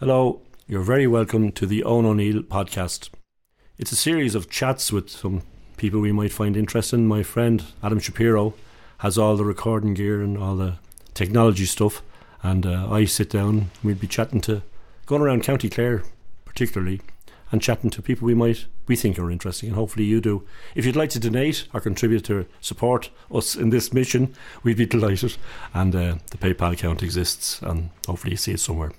Hello, you're very welcome to the Owen O'Neill podcast. It's a series of chats with some people we might find interesting. My friend Adam Shapiro has all the recording gear and all the technology stuff, and uh, I sit down. We'll be chatting to, going around County Clare particularly, and chatting to people we might we think are interesting, and hopefully you do. If you'd like to donate or contribute to support us in this mission, we'd be delighted. And uh, the PayPal account exists, and hopefully you see it somewhere.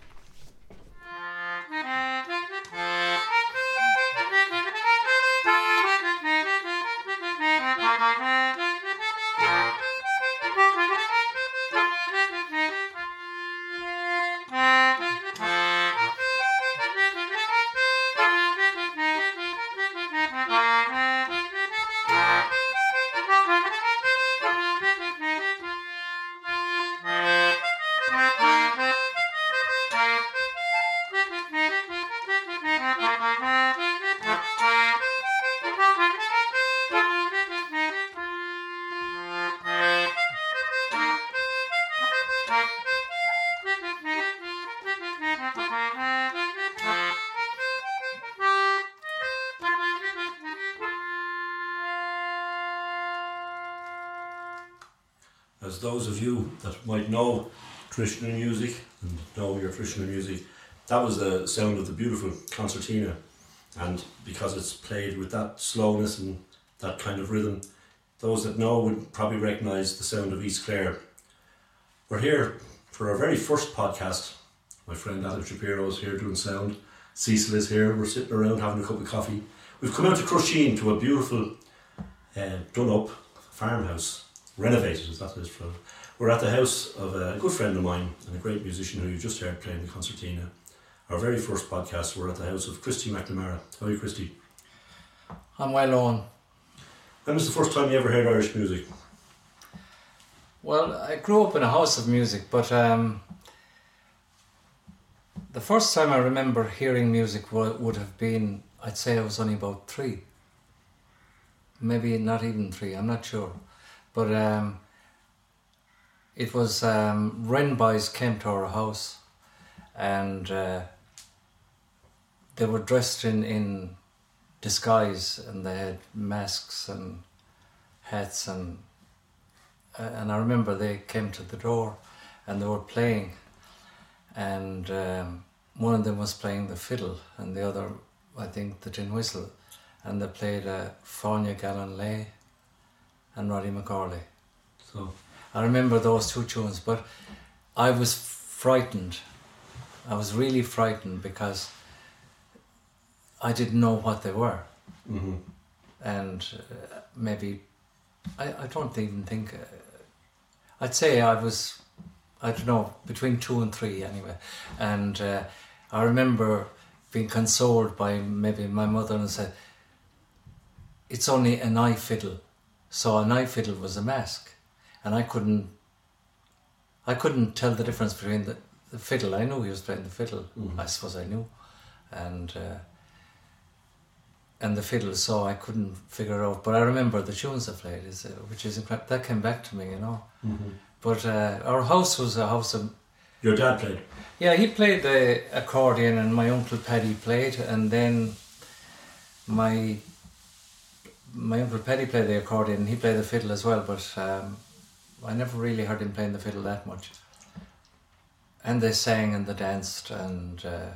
Know traditional music and know your traditional music, that was the sound of the beautiful concertina. And because it's played with that slowness and that kind of rhythm, those that know would probably recognise the sound of East Clare. We're here for our very first podcast. My friend Adam Shapiro is here doing sound. Cecil is here. We're sitting around having a cup of coffee. We've come out to Crusheen to a beautiful, uh, done up farmhouse renovated as that is from. We're at the house of a good friend of mine and a great musician who you just heard playing the concertina. Our very first podcast, we're at the house of Christy McNamara. How are you, Christy? I'm well on. When was the first time you ever heard Irish music? Well, I grew up in a house of music, but um, the first time I remember hearing music would, would have been, I'd say I was only about three. Maybe not even three, I'm not sure. But um, it was um, Wren boys came to our house and uh, they were dressed in, in disguise and they had masks and hats and uh, and I remember they came to the door and they were playing and um, one of them was playing the fiddle and the other I think the tin whistle and they played uh, Geallan Lé and Roddy McCorley. So I remember those two tunes, but I was frightened. I was really frightened because I didn't know what they were. mm-hmm. And uh, maybe, I, I don't even think, uh, I'd say I was, I don't know, between two and three anyway. And uh, I remember being consoled by maybe my mother and said, it's only an eye fiddle so a knife fiddle was a mask, and I couldn't. I couldn't tell the difference between the, the fiddle. I knew he was playing the fiddle. Mhm. I suppose I knew, and uh, and the fiddle. So I couldn't figure out. But I remember the tunes I played, is uh, which is incredible. That came back to me, you know. Mm-hmm. But uh, our house was a house of Your dad played. yeah, he played the accordion, and my uncle Paddy played, and then my my uncle Paddy played the accordion, and he played the fiddle as well. But um, I never really heard him playing the fiddle that much. And they sang and they danced, and uh,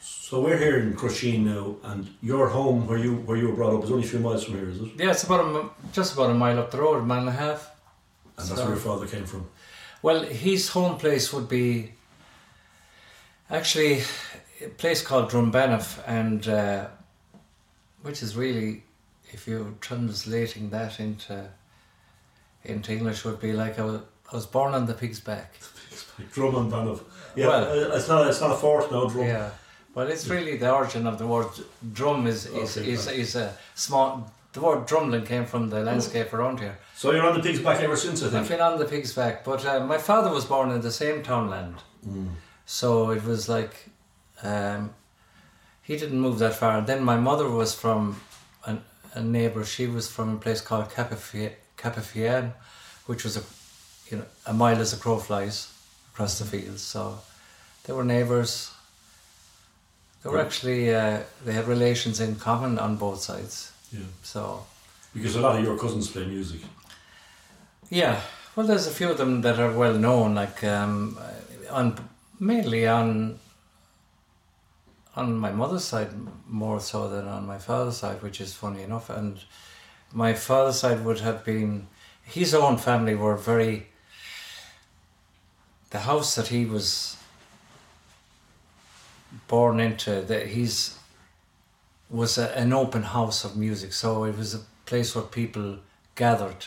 So we're here in Crusheen now, and your home where you where you were brought up is only a few miles from here, is it? yeah, it's about a, just about a mile up the road, a mile and a half. And that's where your father came from. Well, his home place would be actually a place called Drumbanff, and uh, which is really, if you're translating that into into English, would be like I was, I was born on the pig's back. Drum and Banov. Yeah, Well- uh, it's not it's not a fort now. Drum. Yeah, well, it's really the origin of the word drum is is Okay, is, is a small. The word drumlin came from the landscape around here. So you're on the pig's back ever since, I think. I've been on the pig's back, but uh, my father was born in the same townland. Mm. So it was like um, he didn't move that far. Then my mother was from an, a neighbour. She was from a place called Capafia- Capafian, which was a you know a mile as a crow flies across the fields. So they were neighbours, They were Right. actually uh, they had relations in common on both sides. Yeah. So Because a lot of your cousins play music. yeah, well, there's a few of them that are well known, like um, on mainly on on my mother's side more so than on my father's side, which is funny enough. And my father's side would have been his own family were very. The house that he was born into, that he's was a, an open house of music. So it was a place where people gathered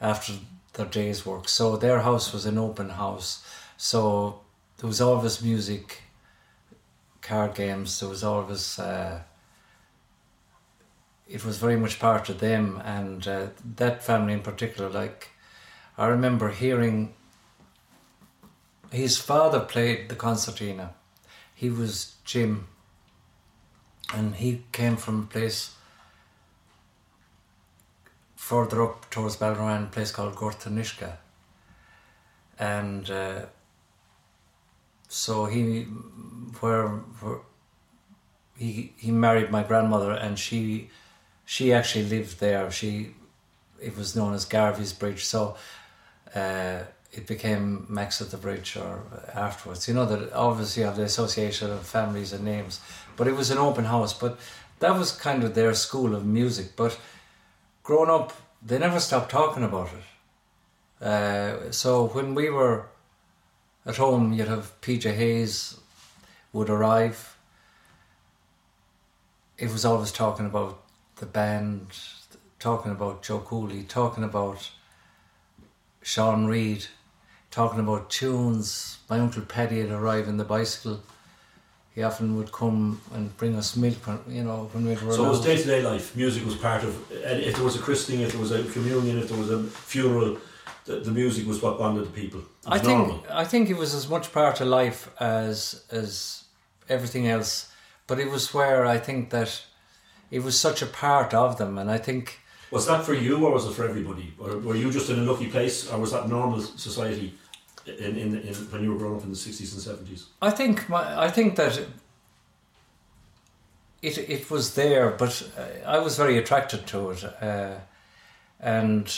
after their day's work. So their house was an open house. So there was always music, card games. There was always. Uh, it was very much part of them, and uh, that family in particular. Like, I remember hearing. His father played the concertina. He was Jim. And he came from a place further up towards Balrowan, a place called Gortanishka. And uh, so he, where, where he he married my grandmother, and she she actually lived there. She it was known as Garvey's Bridge, so uh, it became Max at the Bridge or afterwards. You know that obviously you have the association of families and names, but it was an open house. But that was kind of their school of music. But growing up, they never stopped talking about it. Uh, so when we were at home, you'd have PJ Hayes would arrive. It was always talking about the band, talking about Joe Cooley, talking about Sean Reid, talking about tunes. My uncle Paddy had arrived in the bicycle. He often would come and bring us milk, you know, when we were So it was day to day life. Music was part of. and If there was a christening, if there was a communion, if there was a funeral, the, the music was what bonded the people. I think normal. I think it was as much part of life as as everything else, but it was where I think that it was such a part of them, and I think Was that for you or was it for everybody? Or were you just in a lucky place, or was that normal society in, in, in when you were growing up in the sixties and seventies? I think my, I think that it it was there, but uh, I was very attracted to it, uh, and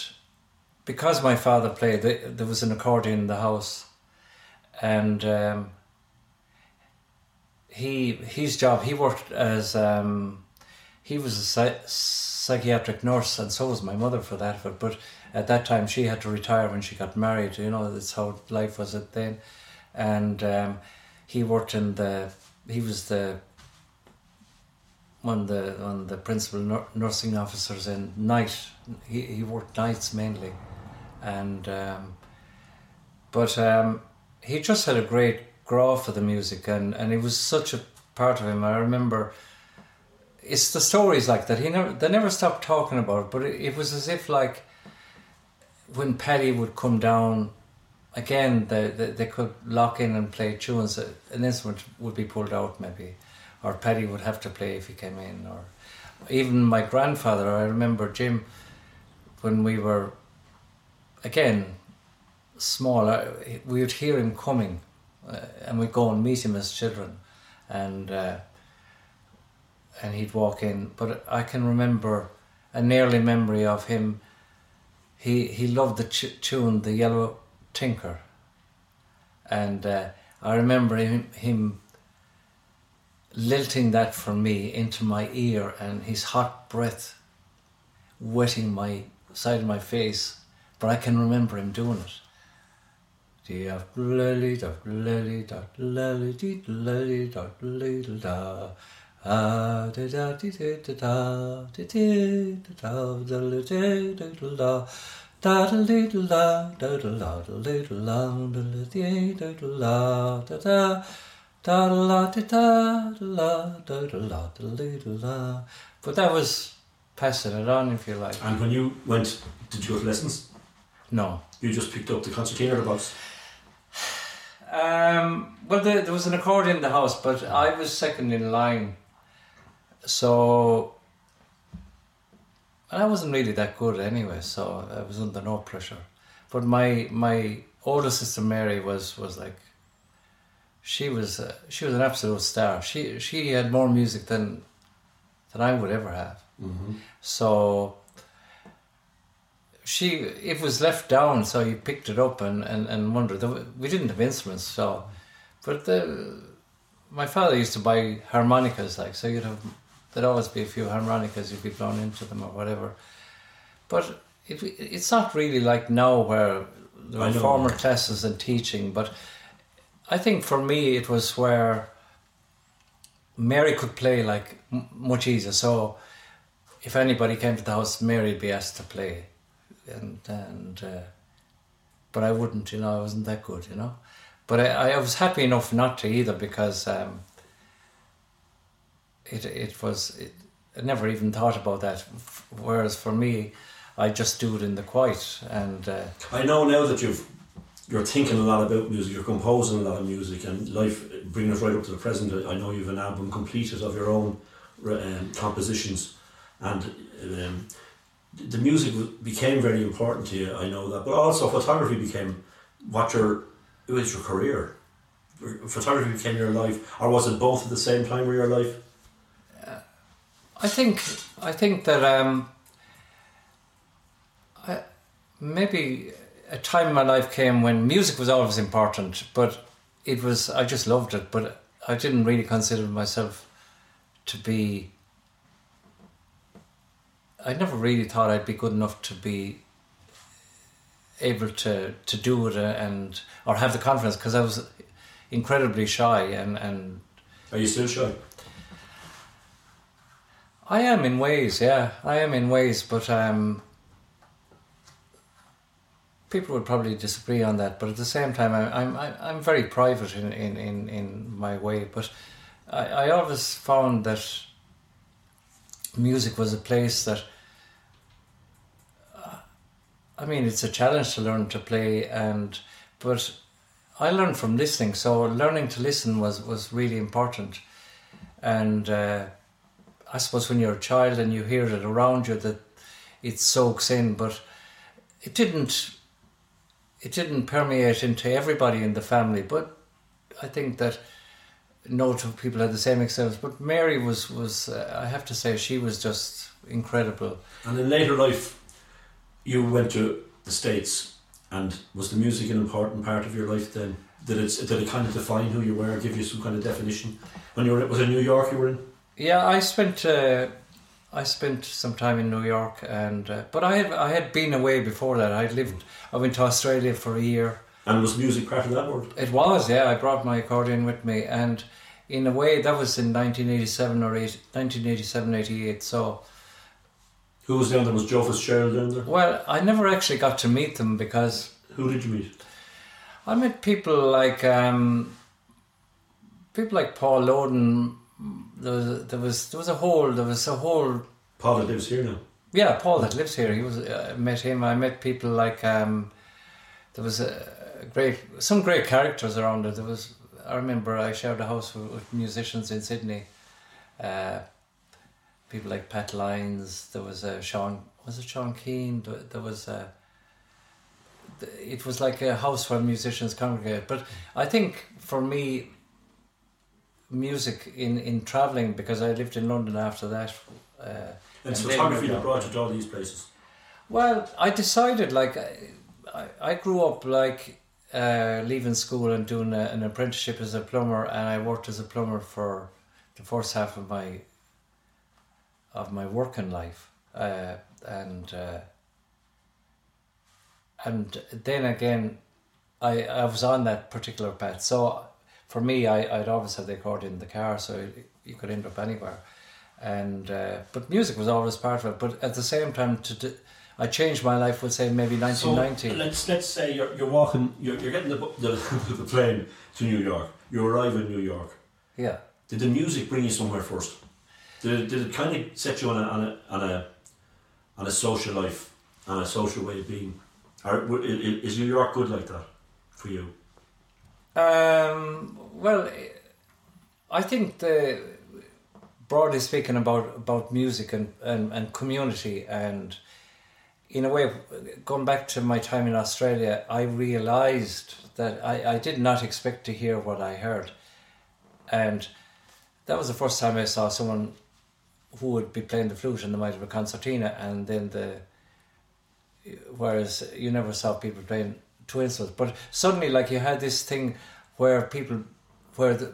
because my father played, there there was an accordion in the house, and um, he his job he worked as um, he was a psy- psychiatric nurse, and so was my mother for that. But but at that time she had to retire when she got married. You know that's how life was at then, and um, he worked in the he was the one of the one of the principal nur- nursing officers in night. He he worked nights mainly, and um, but um, he just had a great grow for the music, and and it was such a part of him. I remember. It's the stories like that. He never they never stopped talking about it, but it, it was as if like when Paddy would come down again, they, they, they could lock in and play tunes. An instrument would be pulled out, maybe, or Paddy would have to play if he came in, or even my grandfather. I remember Jim when we were again small. uh, We would hear him coming, uh, and we'd go and meet him as children, and uh, and he'd walk in. But I can remember an early memory of him. He he loved the ch- tune, the Yellow Tinker, and uh, I remember him him lilting that for me into my ear, and his hot breath wetting my side of my face. But I can remember him doing it. Dee da lily da lily da lily dee lily da lily da da da dee dee da da dee dee da da da da dee da da da da dee da da da da da dee da da da dee da da da da da la da da la da da la da dee da la but that was passing it on if you like And when you went, did you to lessons? no You just picked up the concertina the box? Um, well, there, there was an accordion in the house, but I was second in line. So, and I wasn't really that good anyway, so I was under no pressure. But my my older sister Mary was was like she was uh, she was an absolute star. She she had more music than than I would ever have. Mm-hmm. So she it was left down, so you picked it up and and and wondered. We didn't have instruments, so but the my father used to buy harmonicas, like so you'd have there'd always be a few harmonicas you'd be blown into them or whatever. But it it's not really like now where there are formal classes and teaching, but I think for me it was where Mary could play like m- much easier. So if anybody came to the house, Mary'd be asked to play, and and uh, but I wouldn't, you know, I wasn't that good, you know. But I, I was happy enough not to either because um, it it was it, I never even thought about that. Whereas for me, I just do it in the quiet, and uh, I know now that you've you're thinking a lot about music, you're composing a lot of music, and life bringing us right up to the present. I know you've an album completed of your own um, compositions, and um, the music became very important to you. I know that, but also photography became what your it was your career. Photography became your life, or was it both at the same time of your life? I think I think that um, I, maybe a time in my life came when music was always important, but it was I just loved it, but I didn't really consider myself to be. I never really thought I'd be good enough to be able to to do it uh, and or have the confidence because I was incredibly shy and and Are you still shy? I am in ways, yeah. I am in ways, but um, people would probably disagree on that. But at the same time, I, I'm I, I'm very private in, in, in, in my way. But I, I always found that music was a place that. uh, I mean, it's a challenge to learn to play, and but I learned from listening. So learning to listen was was really important, and. Uh, I suppose when you're a child and you hear it around you that it soaks in, but it didn't. It didn't permeate into everybody in the family, but I think that no two people had the same experience. But Mary was was uh, I have to say she was just incredible. And in later life, you went to the States, and was the music an important part of your life then? Did it, did it kind of define who you were, give you some kind of definition? When you were, was it New York you were in? Yeah, I spent uh, I spent some time in New York, and uh, but I had I had been away before that. I lived. I went to Australia for a year. And was music part of that world? It was, yeah. I brought my accordion with me, and in a way, that was in 1987 or 8, 1987, 88. So, Who was down there? Was Joe Fitzgerald down there? well, I never actually got to meet them because Who did you meet? I met people like um, people like Paul Loden. There was, there was there was a whole there was a whole Paul that lives here now. yeah Paul that lives here. He was I met him. I met people like um, there was a great some great characters around it. There was I remember I shared a house with, with musicians in Sydney. Uh, people like Pat Lyons. There was a Sean. Was it Sean Keane? There, there was. a. it was like a house where musicians congregate. But I think for me, music in in traveling because I lived in London after that. Uh, And, And photography that brought you to all these places. well, I decided like I, I, I grew up like uh, leaving school and doing a, an apprenticeship as a plumber, and I worked as a plumber for the first half of my of my working life, uh, and uh, and then again, I I was on that particular path. So for me, I I'd always have the accordion in the car, so you could end up anywhere and uh, but music was always part of it. But at the same time, to do, I changed my life. Would say maybe nineteen ninety. So let's let's say you're, you're walking, you're, you're getting the, the the plane to New York. You arrive in New York. yeah, Did the music bring you somewhere first? Did it, did it kind of set you on a on a on a, on a social life, on a social way of being? Or w- i- i- is New York good like that for you? Um, well, I think the broadly speaking about about music and, and, and community and in a way, going back to my time in Australia, I realised that I, I did not expect to hear what I heard. And that was the first time I saw someone who would be playing the flute and they might have a concertina and then the whereas you never saw people playing two instruments. But suddenly like you had this thing where people where the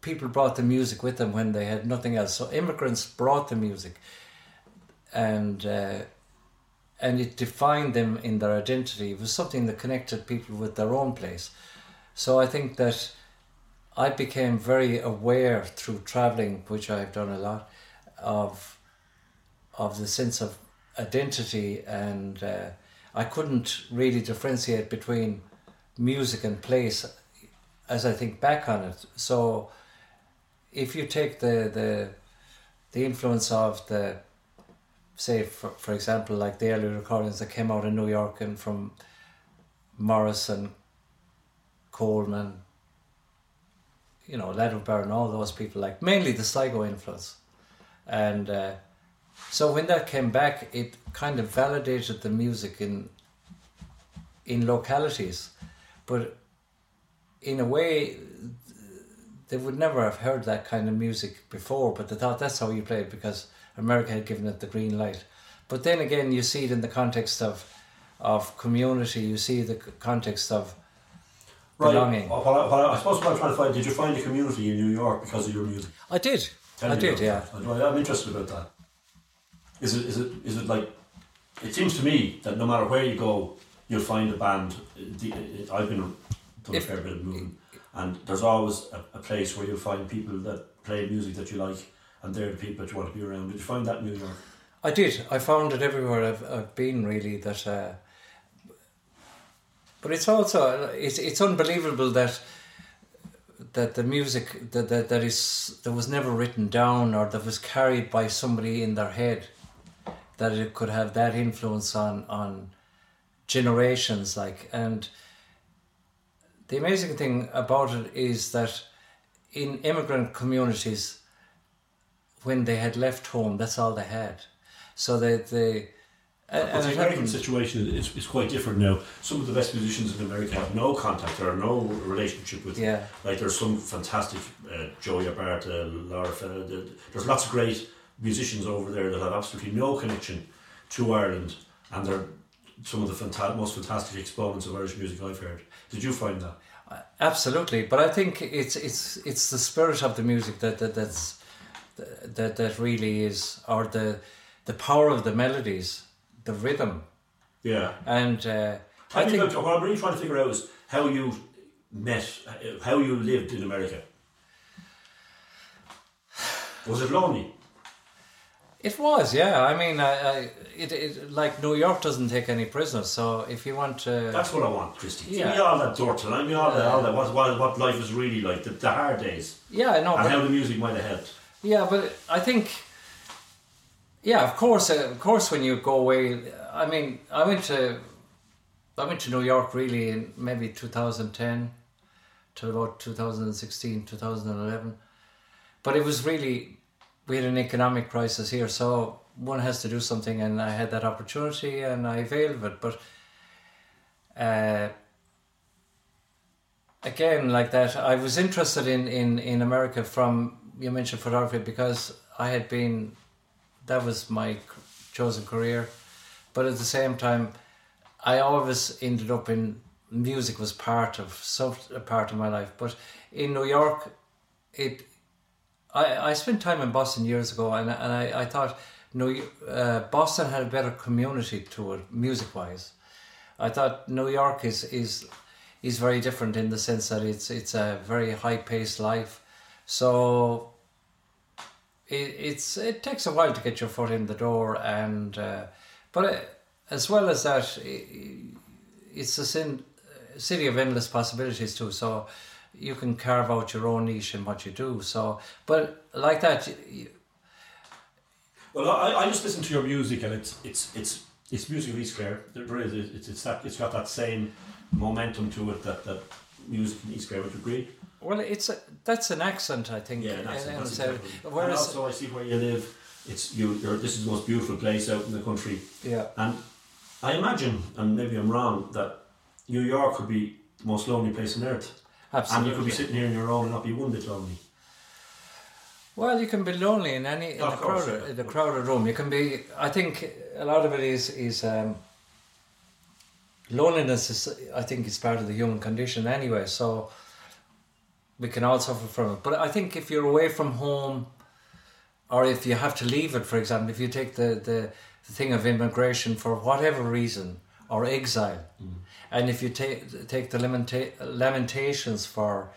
people brought the music with them when they had nothing else. So immigrants brought the music and uh, and it defined them in their identity. It was something that connected people with their own place. So I think that I became very aware through traveling, which I've done a lot, of of the sense of identity, and uh, I couldn't really differentiate between music and place as I think back on it. So if you take the the the influence of the say for, for example like the early recordings that came out in New York and from Morrison, Coleman, you know, Ledwell and all those people like mainly the Sligo influence. And uh, so when that came back it kind of validated the music in in localities. But in a way they would never have heard that kind of music before, but they thought that's how you play it because America had given it the green light. But then again, you see it in the context of of community. You see the context of Right. belonging. Well, I, well, I suppose what I'm trying to find, did you find a community in New York because of your music? I did. Tell I did. Yeah. that. I'm interested about that. Is it, is it, is it like, it seems to me that no matter where you go, you'll find a band. The, I've been done a fair bit of moving, and there's always a, a place where you'll find people that play music that you like, and they're the people that you want to be around. Did you find that in New York? I did. I found it everywhere I've, I've been. Really, that. Uh, but it's also it's it's unbelievable that that the music that, that that is that was never written down or that was carried by somebody in their head that it could have that influence on on generations like and the amazing thing about it is that in immigrant communities when they had left home that's all they had so they they and, the American situation is, is quite different now. Some of the best musicians in America have no contact or no relationship with yeah Like there's some fantastic uh, Joey uh, Laura Fennell, There's lots of great musicians over there that have absolutely no connection to Ireland, and they're some of the fanta- most fantastic exponents of Irish music I've heard. Did you find that? Absolutely, but I think it's it's it's the spirit of the music that, that that's that that really is, or the the power of the melodies, the rhythm, Yeah. and uh, I think about, what I'm really trying to figure out is how you met, uh, how you lived in America. Was it lonely? It was. Yeah, I mean, I, I it, it like New York doesn't take any prisoners, so if you want to, That's what I want, Christy. Give me Yeah. all that dirt tonight. Give me all that, all that what, what, what life is really like, the, the hard days, yeah, I know, and how the music might have helped. Yeah, but I think, yeah, of course, uh, of course, when you go away, I mean, I went to, I went to New York really in maybe 2010 to about 2016, 2011, but it was really, we had an economic crisis here, so one has to do something, and I had that opportunity, and I availed it, but. Uh, again like that i was interested in in in america from you mentioned photography because i had been that was my chosen career but at the same time i always ended up in music was part of some part of my life but in new york it i i spent time in boston years ago and, and i i thought new uh, boston had a better community to it music wise i thought new york is is is very different in the sense that it's it's a very high paced life. So it, it's it takes a while to get your foot in the door, and uh, but uh, as well as that, i- it's a sin, city of endless possibilities too. So you can carve out your own niche in what you do. So, but like that, you, Well, I, I just listen to your music, and it's it's it's it's music of East Clare. There is it's it's that it's got that same momentum to it that that music in East Clare. Would agree? well, it's a, that's an accent, I think. Yeah, and- that's and so- exactly. And whereas, also, I see where you live. It's you. You're, this is the most beautiful place out in the country, yeah, and I imagine, and maybe I'm wrong, that New York could be the most lonely place on earth. Absolutely. And you could be sitting here on your own and not be one bit lonely. Well, you can be lonely in any in Of course, crowded yeah. in the crowded room. You can be. I think a lot of it is is um, loneliness. Is I think is part of the human condition anyway. So we can all suffer from it. But I think if you're away from home, or if you have to leave it, for example, if you take the the, the thing of immigration for whatever reason or exile, and if you take take the lamenta- lamentations for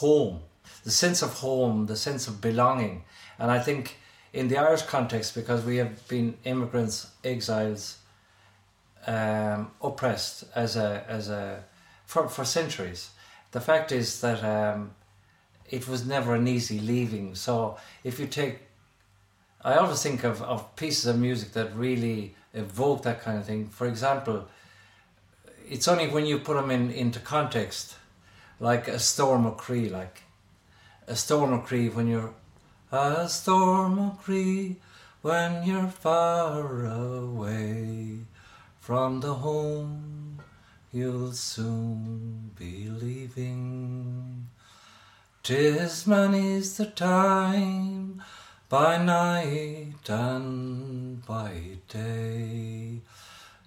home, the sense of home, the sense of belonging, and I think in the Irish context, because we have been immigrants, exiles, um, oppressed as a as a for for centuries. The fact is that um, it was never an easy leaving. So if you take, I always think of, of pieces of music that really evoke that kind of thing. For example, it's only when you put them in into context, like a storm of Cree, like a storm of Cree when you're a storm of Cree when you're far away from the home you'll soon be leaving. Tis many's the time by night and by day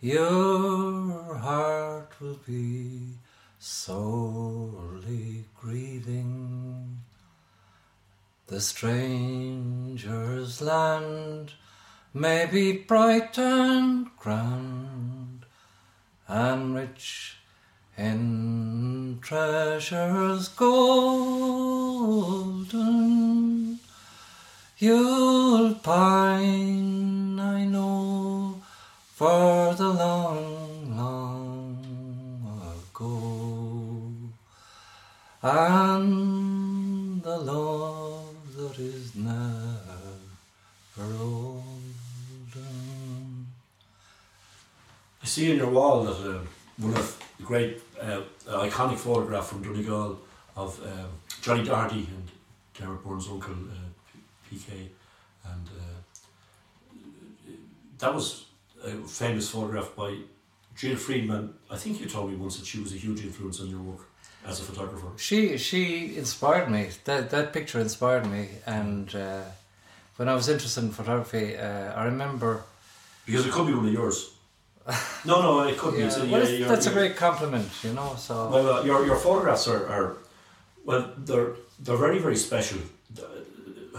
your heart will be sorely grieving. The stranger's land may be bright and grand and rich in treasures golden. You'll pine, I know, for the long, long ago, and the love that is never olden. I see in your wall that uh, one of the great uh, iconic photograph from Donegal of um, Johnny Doherty and Derek Bourne's uncle uh, PK, and uh, that was a famous photograph by Jill Freedman. I think you told me once that she was a huge influence on your work as a photographer. She she inspired me. That that picture inspired me, and uh, when I was interested in photography, uh, I remember. Because it could be one of yours. No, no, it could be. Yeah, It's a- well, yeah, it's- you're- that's a great compliment, you know. So Well, uh, your your photographs are, are well, they're they're very very special.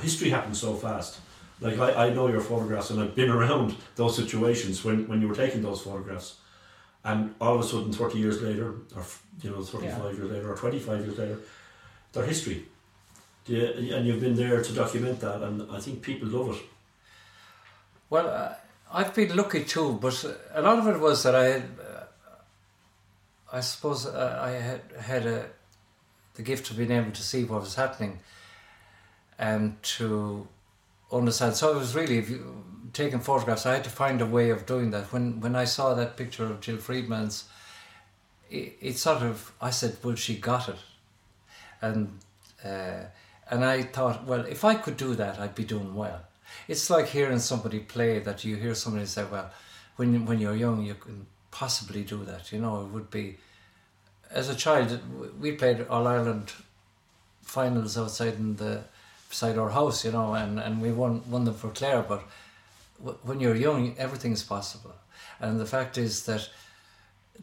History happens so fast. Like I, I know your photographs, and I've been around those situations when, when you were taking those photographs, and all of a sudden, thirty years later, or you know, thirty five years later, or twenty five years later, they're history. You- and you've been there to document that, and I think people love it. Well, uh, I've been lucky too, but a lot of it was that I had, uh, I suppose uh, I had had a, the gift of being able to see what was happening and to understand. So it was really taking photographs. I had to find a way of doing that. When when I saw that picture of Jill Freedman's, it, it sort of I said, well, she got it, and uh, and I thought, well, if I could do that, I'd be doing well. It's like hearing somebody play that you hear somebody say, well, when when you're young, you can possibly do that. You know, it would be. As a child, we played All Ireland finals outside in the beside our house, you know, and, and we won won them for Clare. But w- when you're young, everything's possible. And the fact is that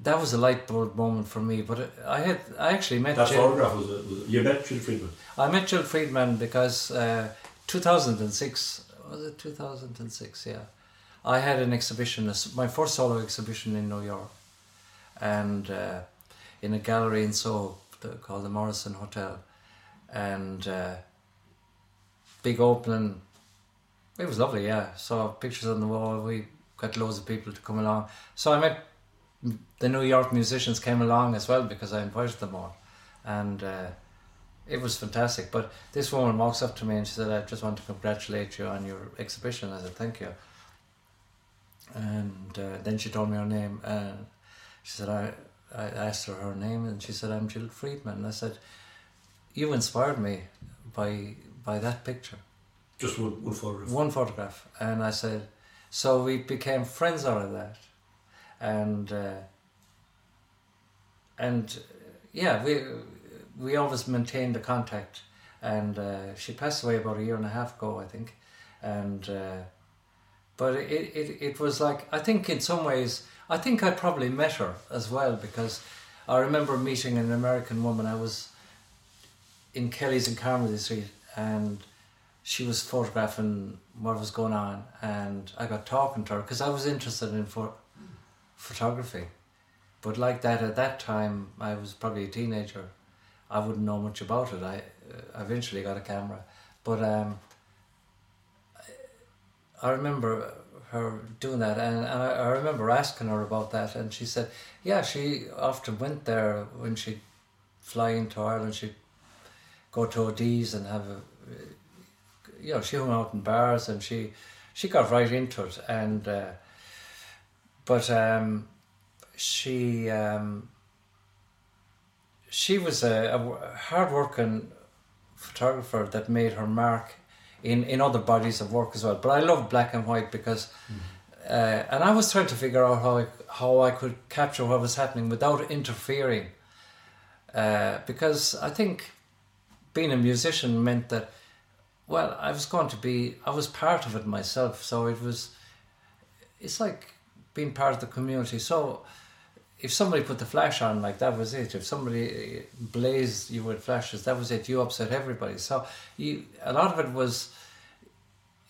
that was a light bulb moment for me. But I had I actually met That Jill. photograph was, a, was you met Jill Freedman. I met Jill Freedman because uh, 2006 was it 2006? Yeah, I had an exhibition, my first solo exhibition in New York, and uh, in a gallery in Soho called the Morrison Hotel, and uh, big opening. It was lovely, yeah. Saw pictures on the wall. We got loads of people to come along. So I met the New York musicians came along as well because I invited them all, and. Uh, it was fantastic. But this woman walks up to me and she said, I just want to congratulate you on your exhibition. I said, thank you. And uh, then she told me her name. And she said, I, I asked her her name and she said, I'm Jill Freedman. And I said, you inspired me by by that picture, Just one, one photograph. one photograph. And I said, so we became friends out of that. and uh, and yeah, we we always maintained the contact. And uh, she passed away about a year and a half ago, I think. And uh, but it, it it was like I think in some ways I think I probably met her as well because I remember meeting an American woman. I was in Kelly's in Carmody Street and she was photographing what was going on and I got talking to her because I was interested in pho- photography. But like that at that time, I was probably a teenager. I wouldn't know much about it. I uh, eventually got a camera, but um, I, remember her doing that, and, and I, I remember asking her about that, and she said, "Yeah, she often went there when she'd fly into Ireland. She'd go to O'Dee's and have a, you know, she hung out in bars, and she she got right into it, and uh, but um, she." Um, she was a, a hard-working photographer that made her mark in, in other bodies of work as well. But I love black and white because, uh, and I was trying to figure out how I, how I could capture what was happening without interfering. Uh, because I think being a musician meant that, well, I was going to be, I was part of it myself. So it was, it's like being part of the community. So if somebody put the flash on, like that was it. If somebody uh, blazed you with flashes, that was it. You upset everybody. So you, a lot of it was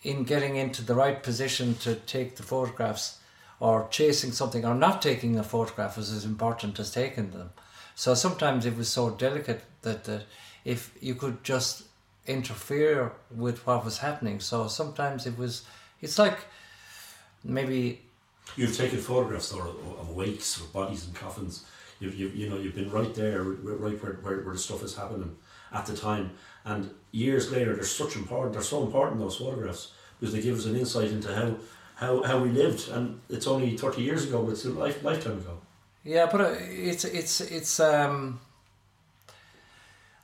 in getting into the right position to take the photographs, or chasing something, or not taking a photograph was as important as taking them. So sometimes it was so delicate that, that if you could just interfere with what was happening. So sometimes it was, it's like maybe You've taken photographs though of, of wakes, of bodies and coffins. You've, you've you know you've been right there, right where, where, where the stuff is happening at the time. And years later, they're such important. They're so important those photographs because they give us an insight into how how, how we lived. And it's only thirty years ago, but it's a life, lifetime ago. Yeah, but uh, it's it's it's. Um,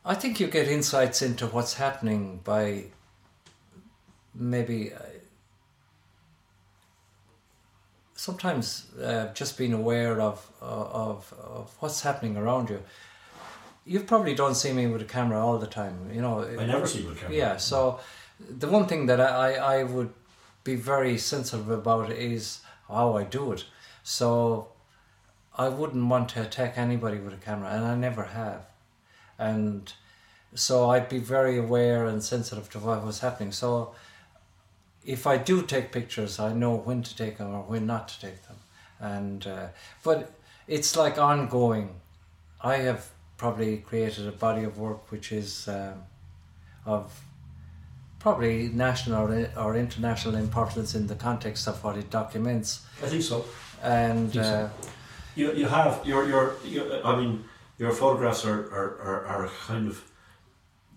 I think you get insights into what's happening by maybe uh, sometimes uh, just being aware of, of of what's happening around you. You've probably don't see me with a camera all the time, you know. I never see you with a camera. Yeah, so the one thing that I, I would be very sensitive about is how I do it. So I wouldn't want to attack anybody with a camera, and I never have. And so I'd be very aware and sensitive to what was happening. So if I do take pictures, I know when to take them or when not to take them. And uh, but it's like ongoing. I have probably created a body of work which is um, of probably national or, or international importance in the context of what it documents. I think so. And think so. uh, You, you have your, your I mean your photographs are, are, are, are kind of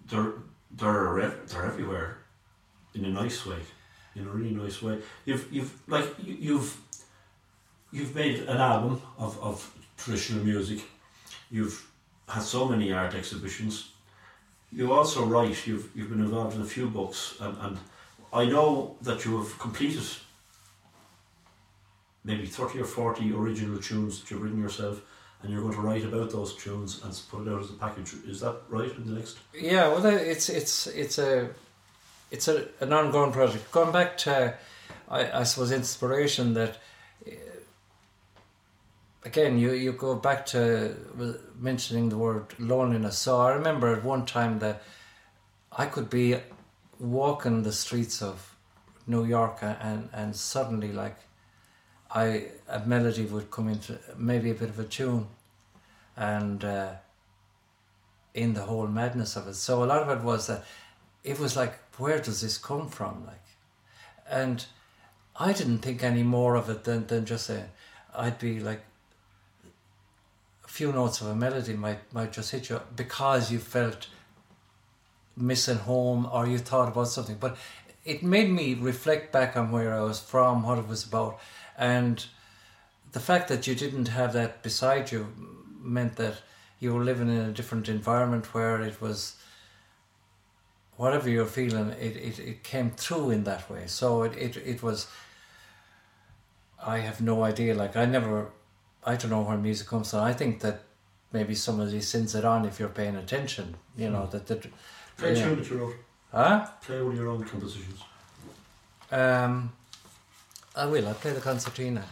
they're they're they're everywhere in a nice way in a really nice way. You've you've like you've you've made an album of, of traditional music. You've had so many art exhibitions. You also write you've you've been involved in a few books and, and I know that you have completed maybe 30 or 40 original tunes that you've written yourself and you're going to write about those tunes and put it out as a package. Is that right in the next? Yeah, well, it's it's it's a it's a, an ongoing project. Going back to, I, I suppose, inspiration that. uh, Again, you, you go back to mentioning the word loneliness. So I remember at one time that I could be walking the streets of New York and, and suddenly like I a melody would come into maybe a bit of a tune and uh, in the whole madness of it. So a lot of it was that it was like, where does this come from? Like, and I didn't think any more of it than, than just saying, I'd be like, a few notes of a melody might, might just hit you because you felt missing home or you thought about something. But it made me reflect back on where I was from, what it was about. And the fact that you didn't have that beside you meant that you were living in a different environment where it was whatever you're feeling it, it, it came through in that way so it, it, it was I have no idea. Like I never, I don't know where music comes from. I think that maybe somebody sends it on if you're paying attention. You know that that. Play a Yeah. tune that you wrote. Huh? Play one of your own compositions. Um, I will. I'll play the concertina.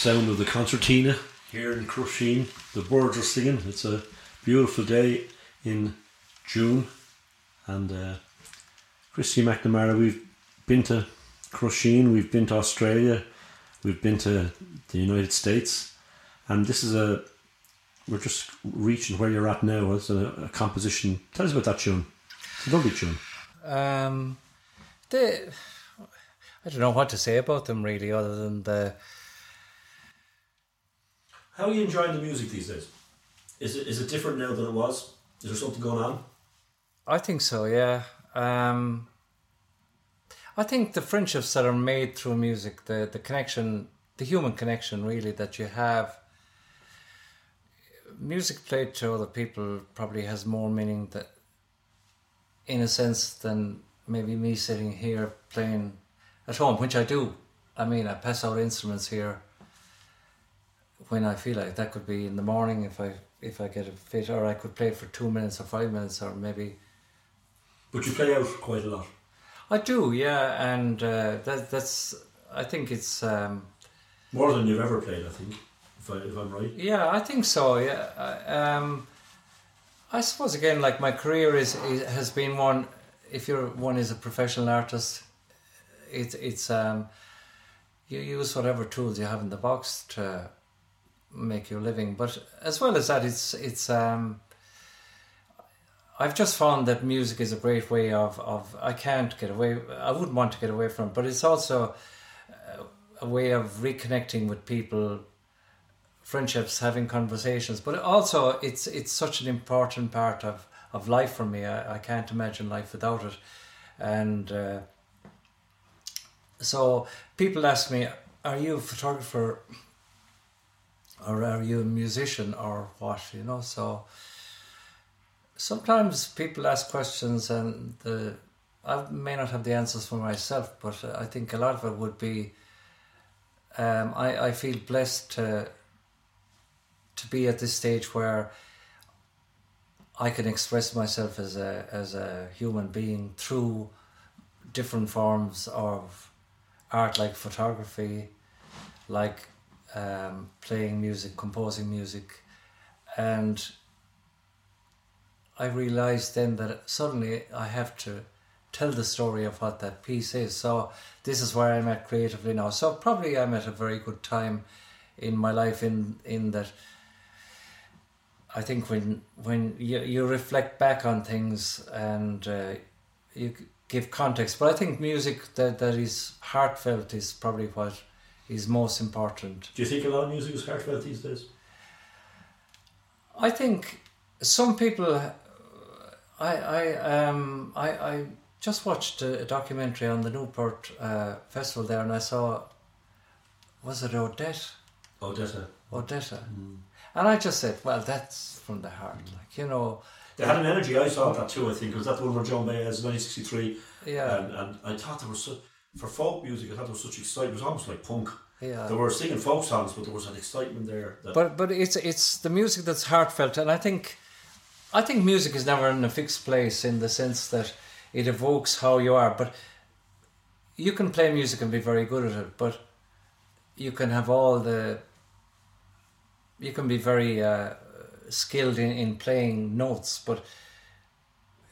Sound of the concertina here in Crusheen. The birds are singing. It's a beautiful day in June. And uh, Christy McNamara, we've been to Crusheen, we've been to Australia, we've been to the United States. And this is a, we're just reaching where you're at now. It's a, a composition. Tell us about that tune. It's a lovely tune. Um, they, I don't know what to say about them really, other than the. How are you enjoying the music these days? Is it, is it different now than it was? Is there something going on? I think so, yeah. Um, I think the friendships that are made through music, the the connection, the human connection, really that you have. Music played to other people probably has more meaning that, in a sense, than maybe me sitting here playing at home, which I do. I mean, I pass out instruments here when I feel like that could be in the morning if I if I get a fit, or I could play for two minutes or five minutes, or maybe But you play out quite a lot. I do, yeah, and uh, that that's. I think it's. Um, More than you've ever played, I think, if, I, if I'm right. yeah, I think so. Yeah, I- um, I suppose again, like my career is, is has been one. If you're one is a professional artist, it's it's um, you use whatever tools you have in the box to make your living. But as well as that, it's it's um, I've just found that music is a great way of, of I can't get away. I wouldn't want to get away from, but it's also uh, a way of reconnecting with people, friendships, having conversations. But also, it's it's such an important part of, of life for me. I, I can't imagine life without it, and uh, so people ask me, "Are you a photographer?" Or are you a musician or what? You know, so sometimes people ask questions and the I may not have the answers for myself, but I think a lot of it would be. Um, I I feel blessed to. To be at this stage where I can express myself as a as a human being through different forms of art, like photography, like um, playing music, composing music, and I realized then that suddenly I have to tell the story of what that piece is. So this is where I'm at creatively now. So probably I'm at a very good time in my life in in that I think when when you, you reflect back on things and uh, you give context, but I think music that, that is heartfelt is probably what is most important. Do you think a lot of music is heartfelt these days? I think some people. I I um I I just watched a, documentary on the Newport uh, Festival there, and I saw. Was it Odette? Odetta. Odetta. Mm. And I just said, well, that's from the heart, mm. like you know. They had an energy. I saw that too. I think was that the one where Joan Baez, nineteen sixty three. Yeah. And, and I thought there was so, for folk music. I thought there was such excitement. It was almost like punk. Yeah. They were singing folk songs, but there was an excitement there. but but it's it's the music that's heartfelt, and I think, I think music is never in a fixed place in the sense that it evokes how you are. But you can play music and be very good at it, but you can have all the. You can be very uh, skilled in, in playing notes, but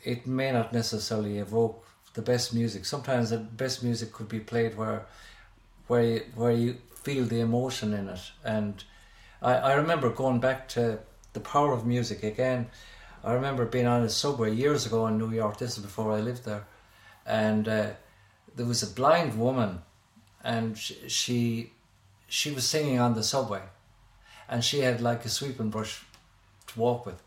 it may not necessarily evoke the best music. Sometimes the best music could be played where, where you, where you feel the emotion in it. And I, I remember going back to the power of music again. I remember being on a subway years ago in New York. This is before I lived there, and uh, there was a blind woman, and she, she she was singing on the subway, and she had like a sweeping brush to walk with.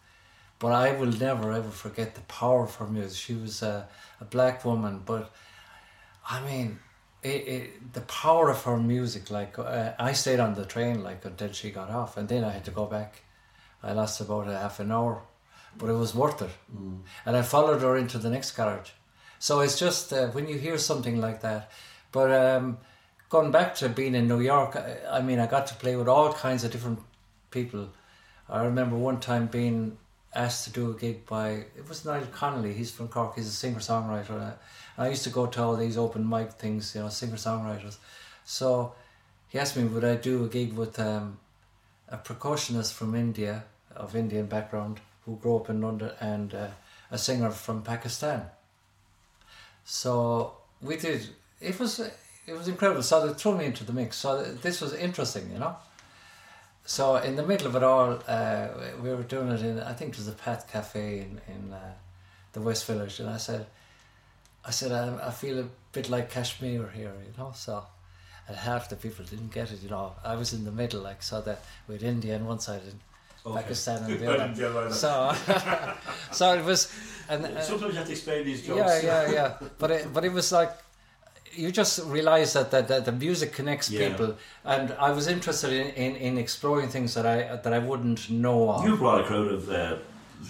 But I will never ever forget the power of her music. She was a, a black woman, but I mean, it, it, the power of her music. Like uh, I stayed on the train like until she got off, and then I had to go back. I lost about a half an hour but it was worth it. Mm. And I followed her into the next garage. So it's just uh, when you hear something like that. But um, going back to being in New York, I, I, mean, I got to play with all kinds of different people. I remember one time being asked to do a gig by, it was Niall Connolly, he's from Cork, he's a singer songwriter. And I used to go to all these open mic things, you know, singer songwriters. So he asked me, would I do a gig with um, a percussionist from India, of Indian background, who grew up in London and uh, a singer from Pakistan. So we did. It was it was incredible. So they threw me into the mix. So this was interesting, you know. So in the middle of it all, uh, we were doing it in I think it was the Pat Cafe in in uh, the West Village, and I said, I said I, I feel a bit like Kashmir here, you know. So and half the people didn't get it, you know. I was in the middle, like so that with India on one side and okay. Pakistan and the other. so, so it was. And uh, sometimes you have to explain these jokes. Yeah, yeah, yeah. but it, but it was like you just realize that, that, that the music connects yeah. people and I was interested in, in, in exploring things that I that I wouldn't know of. You brought a crowd of uh,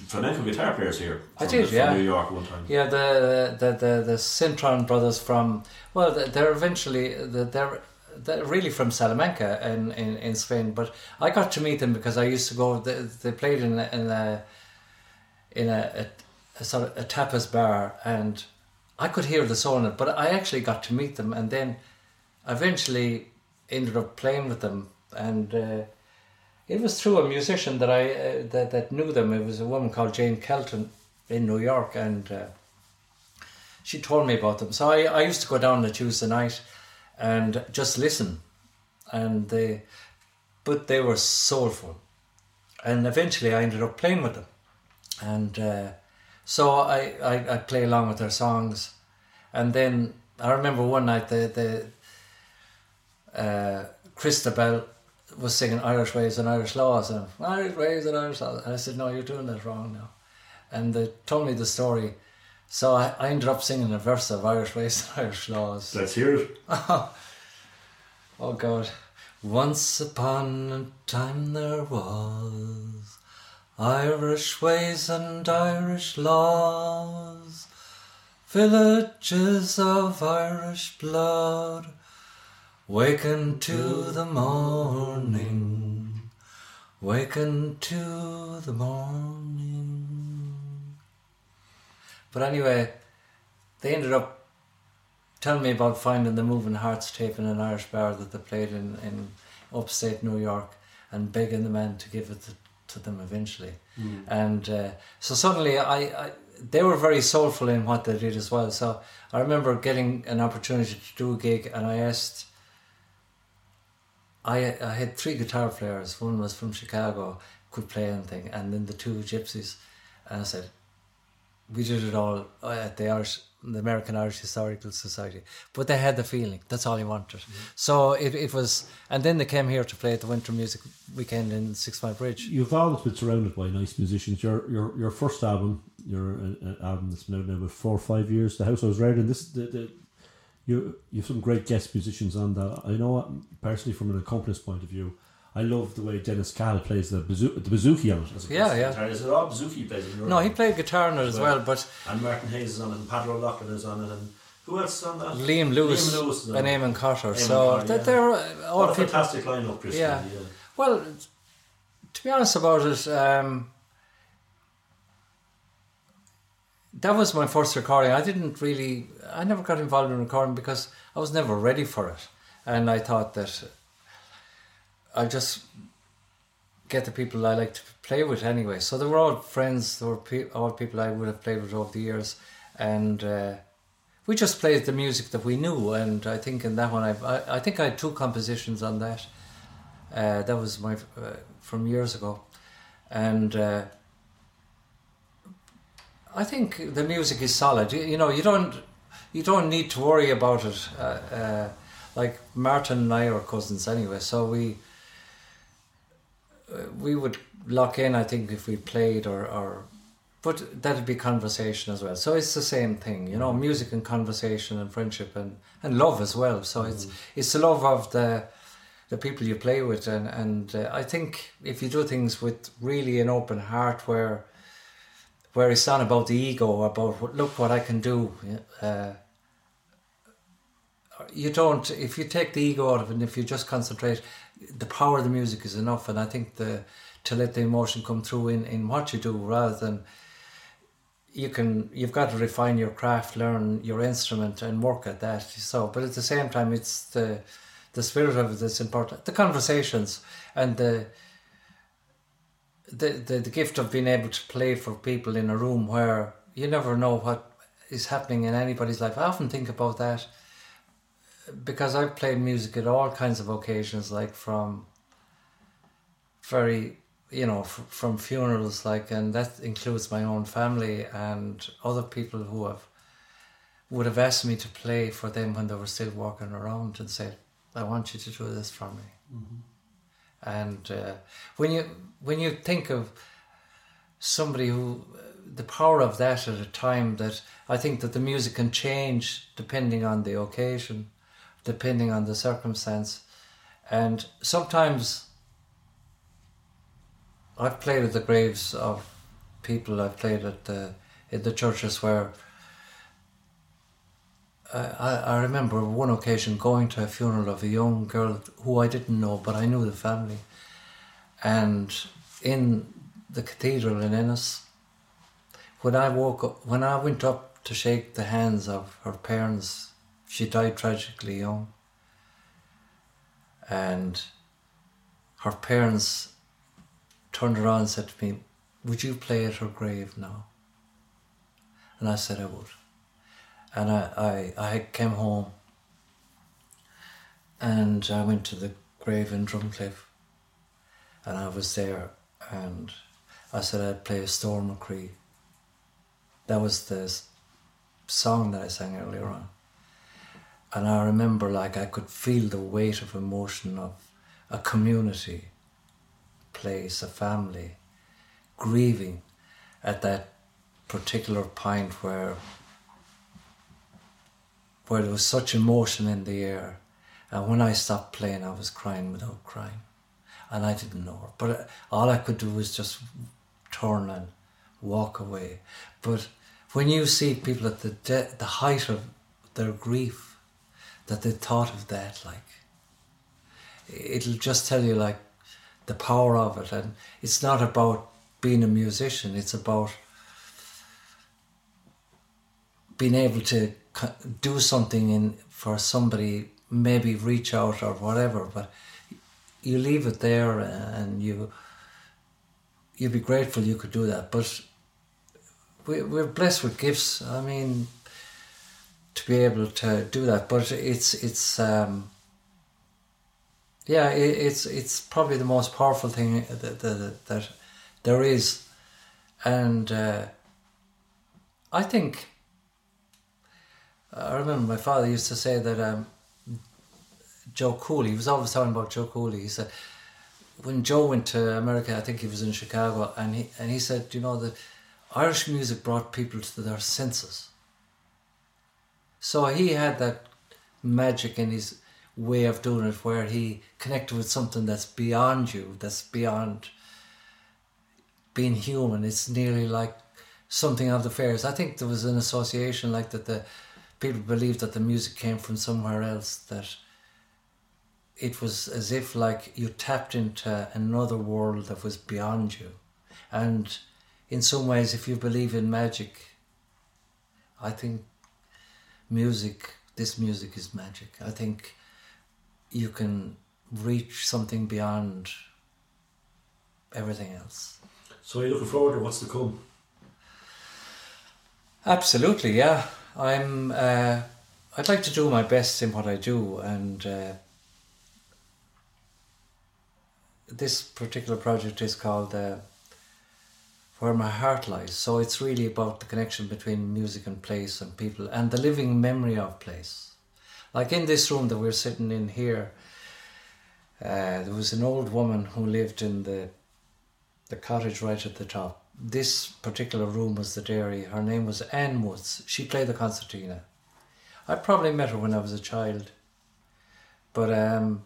flamenco guitar players here. I did, the, yeah. New York one time. Yeah, the the the, the Cintron brothers from well, they're eventually they're they're really from Salamanca in, in, in Spain. But I got to meet them because I used to go. They, they played in a, in a in a, a, a sort of a tapas bar, and I could hear the soul in it. But I actually got to meet them, and then eventually ended up playing with them, and. Uh, it was through a musician that I uh, that that knew them. It was a woman called Jane Kelton in New York, and uh, she told me about them. So I, I used to go down on a Tuesday night and just listen. And they, but they were soulful. And eventually I ended up playing with them. And uh, so I, I, I play along with their songs. And then I remember one night the, the uh, Christabel was singing Irish Ways and Irish Laws and Irish Ways and Irish Laws. And I said, no, you're doing that wrong now. And they told me the story so I, I ended up singing a verse of Irish Ways and Irish Laws. Let's hear it. oh God. Once upon a time there was Irish ways and Irish laws, villages of Irish blood, waken to the morning, waken to the morning. But anyway, they ended up telling me about finding the Moving Hearts tape in an Irish bar that they played in, in, upstate New York and begging the men to give it to, to them eventually. Mm. And uh, so suddenly, I, I they were very soulful in what they did as well. So I remember getting an opportunity to do a gig, and I asked. I I had three guitar players. One was from Chicago, could play anything, and then the two gypsies. And I said, we did it all at the Irish, the American Irish Historical Society. But they had the feeling. That's all he wanted. Mm-hmm. So it, it was, and then they came here to play at the Winter Music Weekend in Sixmilebridge. You've always been surrounded by nice musicians. Your your your first album, your uh, album that's been out now about four or five years, The House I Was Raised in. This the, the you you've some great guest musicians on that. I know personally from an accompanist point of view. I love the way Dennis Cahill plays the bazoo- the bouzouki on it. As Yeah, yeah. guitar. Is it all bouzouki plays in your No, he played guitar on it as well, but And Martin Hayes is on it, and Peadar O'Loughlin is on it, and who else is on that? Liam Lewis, Liam Lewis and it. Eamon Cotter. Eamon so Cotter, that yeah. they're uh, all What a people. fantastic lineup, Chris. Yeah. yeah. Well, to be honest about it, um, that was my first recording. I didn't really, I never got involved in recording because I was never ready for it. And I thought that I just get the people I like to play with anyway. So they were all friends, they were pe- all people I would have played with over the years. And uh, we just played the music that we knew. And I think in that one, I, I think I had two compositions on that. Uh, that was my uh, from years ago, and uh, I think the music is solid. You, you know, you don't you don't need to worry about it. Uh, uh, like Martin and I are cousins anyway, so we we would lock in. I think if we played or or. But that'd be conversation as well. So it's the same thing, you know, music and conversation and friendship and, and love as well. So it's it's the love of the the people you play with and and uh, I think if you do things with really an open heart where where it's not about the ego about look what I can do uh, you don't if you take the ego out of it and if you just concentrate the power of the music is enough and I think the to let the emotion come through in, in what you do rather than you can you've got to refine your craft learn your instrument and work at that so but at the same time it's the the spirit of it that's important. The conversations and the the, the the gift of being able to play for people in a room where you never know what is happening in anybody's life. I often think about that because i've played music at all kinds of occasions like from very you know f- from funerals like and that includes my own family and other people who have would have asked me to play for them when they were still walking around and said i want you to do this for me. And uh, when you when you think of somebody who the power of that at a time that i think that the music can change depending on the occasion depending on the circumstance and sometimes I've played at the graves of people. I've played at the in the churches where I, I remember one occasion going to a funeral of a young girl who I didn't know, but I knew the family, and in the cathedral in Ennis. When I woke up, when I went up to shake the hands of her parents, she died tragically young. And her parents turned around and said to me, Would you play at her grave now? And I said I would. And I, I, I came home and I went to the grave in Drumcliff and I was there and I said I'd play a Stór Mo Chroí. That was the song that I sang earlier on. And I remember like I could feel the weight of emotion of a community place, a family, grieving at that particular point where where there was such emotion in the air. And when I stopped playing, I was crying without crying. And I didn't know. But uh, all I could do was just turn and walk away. But when you see people at the de- the height of their grief, that they thought of that, like, it'll just tell you, like, the power of it. And it's not about being a musician, it's about being able to do something in for somebody, maybe reach out or whatever. But you leave it there and you you'd be grateful you could do that. But we, we're blessed with gifts. I mean, to be able to do that. But it's it's um, yeah, it, it's it's probably the most powerful thing that that, that there is, and uh, I think. I remember my father used to say that um, Joe Cooley. He was always talking about Joe Cooley. He said when Joe went to America, I think he was in Chicago, and he and he said, you know, that Irish music brought people to their senses. So he had that magic in his way of doing it, where he connected with something that's beyond you, that's beyond being human. It's nearly like something of the fairies. I think there was an association like that. The people believed that the music came from somewhere else. That it was as if like you tapped into another world that was beyond you. And in some ways, if you believe in magic, I think music, this music is magic. I think you can reach something beyond everything else. So are you looking forward to what's to come? Absolutely, yeah. I'm. Uh, I'd like to do my best in what I do, and uh, this particular project is called uh, Where My Heart Lies. So it's really about the connection between music and place and people and the living memory of place. Like in this room that we're sitting in here, uh, there was an old woman who lived in the the cottage right at the top. This particular room was the dairy. Her name was Anne Woods. She played the concertina. I probably met her when I was a child, but um,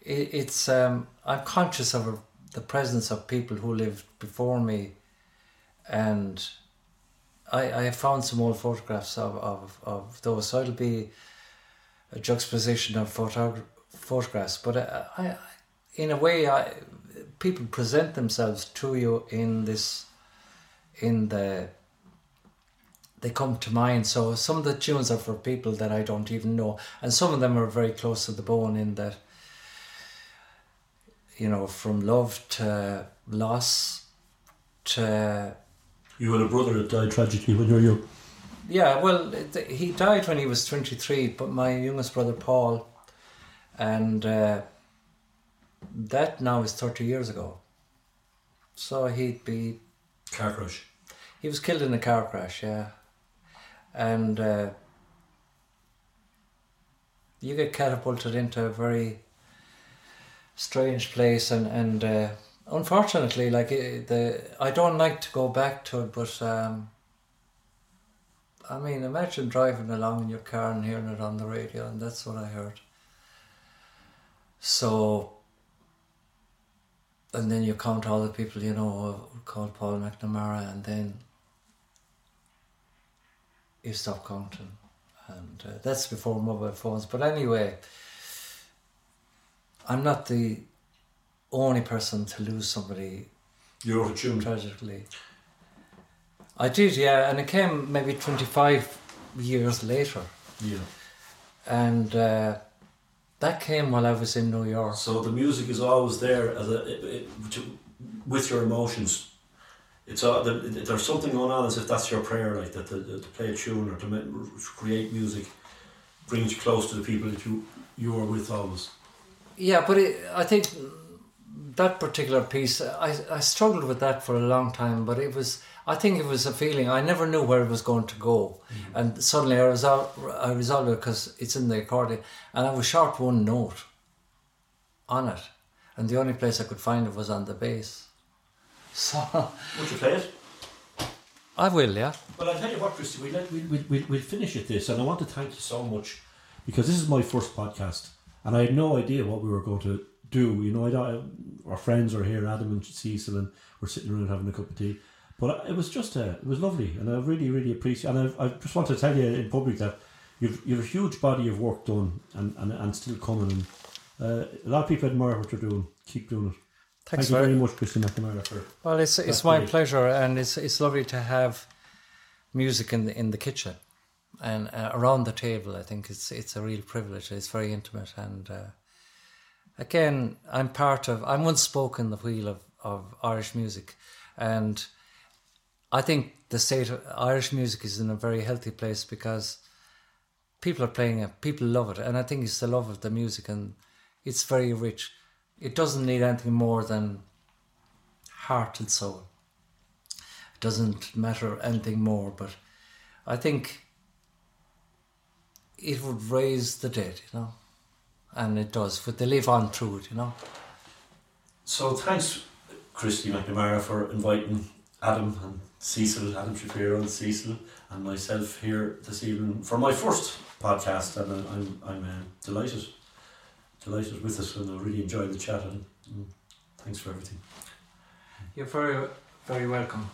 it, it's um, I'm conscious of the presence of people who lived before me, and I I found some old photographs of, of, of those. So it'll be a juxtaposition of photog- photographs, but uh, I, I, in a way, I people present themselves to you in this, in the. They come to mind. So some of the tunes are for people that I don't even know, and some of them are very close to the bone in that you know, from love to loss to. You had a brother that died tragically when you were young. Yeah, well, he died when he was 23, but my youngest brother, Paul, and uh, that now is 30 years ago. So he'd be. Car crash. He was killed in a car crash, yeah. And uh, you get catapulted into a very strange place and and uh, unfortunately like the I don't like to go back to it but um, I mean imagine driving along in your car and hearing it on the radio and that's what I heard. So and then you count all the people you know called Paul McNamara and then you stop counting. And uh, that's before mobile phones. But anyway I'm not the only person to lose somebody you wrote a tune tragically. I did, yeah, and it came maybe 25 years later. Yeah. And uh, that came while I was in New York. So the music is always there as a, it, it, to, with your emotions. It's all, there's something going on as if that's your prayer, like that to, to play a tune or to create music brings you close to the people that you you are with always. Yeah, but it, I think that particular piece, I, I struggled with that for a long time, but it was, I think it was a feeling, I never knew where it was going to go. Mm-hmm. And suddenly I resolved, I resolved it because it's in the accordion, and I was short one note on it. And the only place I could find it was on the bass. So. Would you play it? I will, yeah. Well, I'll tell you what, Christy, we'll, we'll, we'll, we'll finish at this, and I want to thank you so much because this is my first podcast and I had no idea what we were going to do. You know, I, our friends are here, Adam and Cecil, and we're sitting around having a cup of tea. But it was just a, it was lovely, and I really, really appreciate. And I, I just want to tell you in public that you've you've a huge body of work done, and and, and still coming. And uh, a lot of people admire what you're doing. Keep doing it. Thanks Thank you very much, Christy McNamara. For well, it's it's my pleasure, and it's it's lovely to have music in the in the kitchen and uh, around the table. I think it's it's a real privilege. It's very intimate, and uh, again, I'm part of. I'm once spoken the wheel of of Irish music, and I think the state of Irish music is in a very healthy place because people are playing it, people love it, and I think it's the love of the music, and it's very rich. It doesn't need anything more than heart and soul. It doesn't matter anything more, but I think it would raise the dead, you know, and it does, but they live on through it, you know. So thanks, Christy McNamara, for inviting Adam and Cecil, Adam Shapiro and Cecil, and myself here this evening for my first podcast, and I'm, I'm uh, delighted, delighted with this, and I really enjoyed the chat, and, and thanks for everything. You're very, very welcome.